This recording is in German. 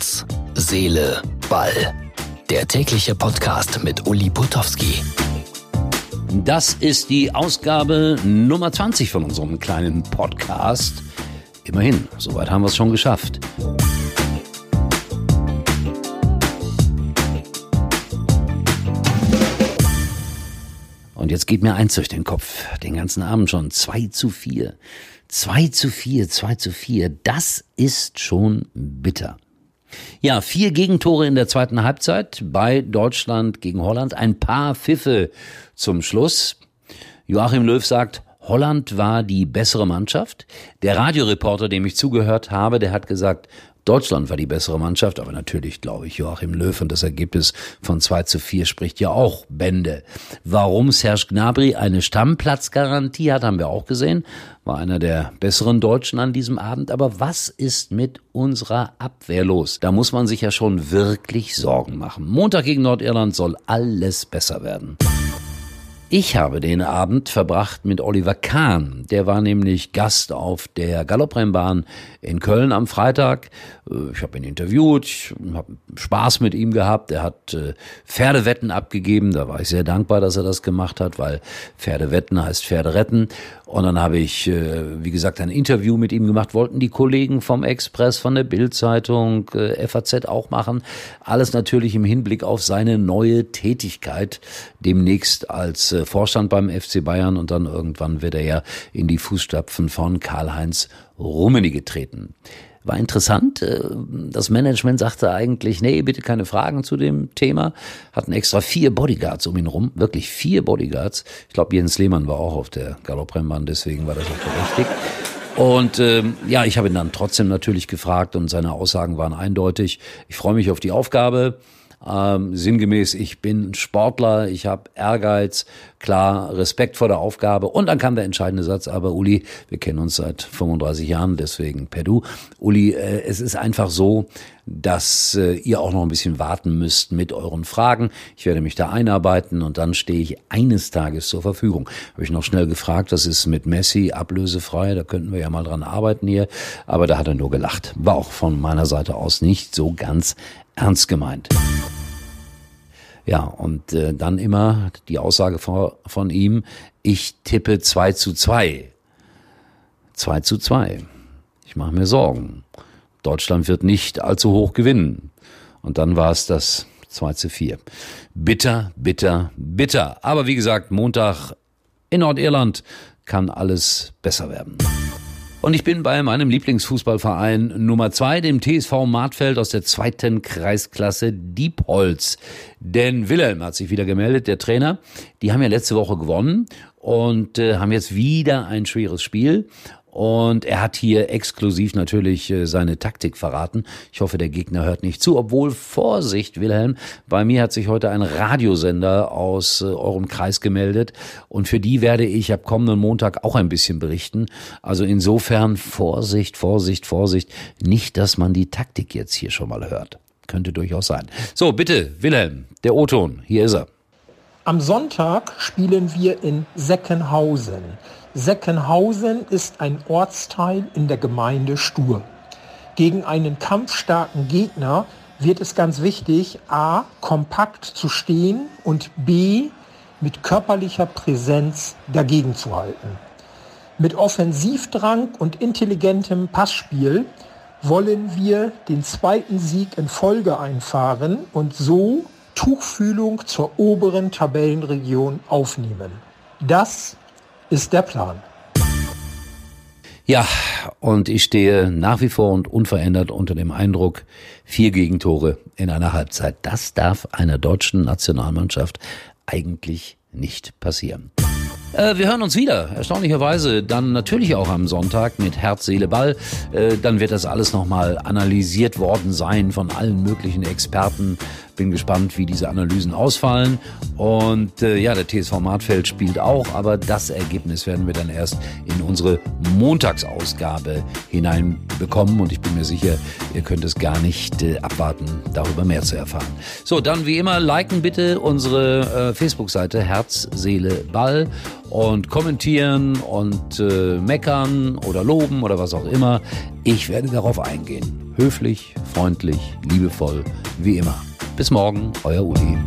Herz, Seele, Ball. Der tägliche Podcast mit Uli Putowski. Das ist die Ausgabe Nummer 20 von unserem kleinen Podcast. Immerhin, soweit haben wir es schon geschafft. Und jetzt geht mir eins durch den Kopf, den ganzen Abend schon. 2 zu 4. 2 zu 4, 2 zu 4. Das ist schon bitter. Ja, vier Gegentore in der zweiten Halbzeit bei Deutschland gegen Holland. Ein paar Pfiffe zum Schluss. Joachim Löw sagt, Holland war die bessere Mannschaft. Der Radioreporter, dem ich zugehört habe, der hat gesagt, Deutschland war die bessere Mannschaft, aber natürlich glaube ich Joachim Löw und das Ergebnis von 2 zu 4 spricht ja auch Bände. Warum Serge Gnabry eine Stammplatzgarantie hat, haben wir auch gesehen. War einer der besseren Deutschen an diesem Abend. Aber was ist mit unserer Abwehr los? Da muss man sich ja schon wirklich Sorgen machen. Montag gegen Nordirland soll alles besser werden. Ich habe den Abend verbracht mit Oliver Kahn. Der war nämlich Gast auf der Galopprennbahn in Köln am Freitag. Äh, ich habe ihn interviewt, ich habe Spaß mit ihm gehabt. Er hat äh, Pferdewetten abgegeben. Da war ich sehr dankbar, dass er das gemacht hat, weil Pferdewetten heißt Pferde retten. Und dann habe ich, äh, wie gesagt, ein Interview mit ihm gemacht. Wollten die Kollegen vom Express, von der Bildzeitung, FAZ auch machen. Alles natürlich im Hinblick auf seine neue Tätigkeit demnächst als Vorstand beim FC Bayern und dann irgendwann wird er ja in die Fußstapfen von Karl-Heinz Rummenigge getreten. War interessant. Äh, das Management sagte eigentlich, nee, bitte keine Fragen zu dem Thema. Hatten extra vier Bodyguards um ihn rum. Wirklich vier Bodyguards. Ich glaube, Jens Lehmann war auch auf der Galopprennbahn, deswegen war das auch berechtigt. Und ähm, ja, ich habe ihn dann trotzdem natürlich gefragt und seine Aussagen waren eindeutig. Ich freue mich auf die Aufgabe. Ähm, sinngemäß, ich bin Sportler, ich habe Ehrgeiz, klar, Respekt vor der Aufgabe. Und dann kam der entscheidende Satz, aber Uli, wir kennen uns seit 35 Jahren, deswegen per Du. Uli, äh, es ist einfach so, dass äh, ihr auch noch ein bisschen warten müsst mit euren Fragen. Ich werde mich da einarbeiten und dann stehe ich eines Tages zur Verfügung. Habe ich noch schnell gefragt, das ist mit Messi ablösefrei, da könnten wir ja mal dran arbeiten hier. Aber da hat er nur gelacht. War auch von meiner Seite aus nicht so ganz ernst gemeint. Ja, und äh, dann immer die Aussage von, von ihm, ich tippe 2 zu 2. 2 zu 2. Ich mache mir Sorgen. Deutschland wird nicht allzu hoch gewinnen. Und dann war es das 2 zu 4. Bitter, bitter, bitter. Aber wie gesagt, Montag in Nordirland kann alles besser werden. Und ich bin bei meinem Lieblingsfußballverein Nummer zwei, dem TSV Martfeld aus der zweiten Kreisklasse Diepholz. Denn Wilhelm hat sich wieder gemeldet, der Trainer. Die haben ja letzte Woche gewonnen und äh, haben jetzt wieder ein schweres Spiel. Und er hat hier exklusiv natürlich äh, seine Taktik verraten. Ich hoffe, der Gegner hört nicht zu. Obwohl, Vorsicht, Wilhelm, bei mir hat sich heute ein Radiosender aus äh, eurem Kreis gemeldet. Und für die werde ich ab kommenden Montag auch ein bisschen berichten. Also insofern Vorsicht, Vorsicht, Vorsicht. Nicht, dass man die Taktik jetzt hier schon mal hört. Könnte durchaus sein. So, bitte, Wilhelm, der O-Ton, hier ist er. Am Sonntag spielen wir in Seckenhausen. Seckenhausen ist ein Ortsteil in der Gemeinde Stur. Gegen einen kampfstarken Gegner wird es ganz wichtig, a. kompakt zu stehen und b. mit körperlicher Präsenz dagegen zu halten. Mit Offensivdrang und intelligentem Passspiel wollen wir den zweiten Sieg in Folge einfahren und so Tuchfühlung zur oberen Tabellenregion aufnehmen. Das ist der Plan. Ja, und ich stehe nach wie vor und unverändert unter dem Eindruck, vier Gegentore in einer Halbzeit. Das darf einer deutschen Nationalmannschaft eigentlich nicht passieren. Äh, wir hören uns wieder, erstaunlicherweise, dann natürlich auch am Sonntag mit Herz, Seele, Ball. Äh, dann wird das alles nochmal analysiert worden sein von allen möglichen Experten, Bin gespannt, wie diese Analysen ausfallen. Und äh, ja, der TSV Martfeld spielt auch, aber das Ergebnis werden wir dann erst in unsere Montagsausgabe hineinbekommen. Und ich bin mir sicher, ihr könnt es gar nicht äh, abwarten, darüber mehr zu erfahren. So, dann wie immer, liken bitte unsere äh, Facebook-Seite Herz, Seele, Ball und kommentieren und äh, meckern oder loben oder was auch immer. Ich werde darauf eingehen. Höflich, freundlich, liebevoll, wie immer. Bis morgen, euer Uli.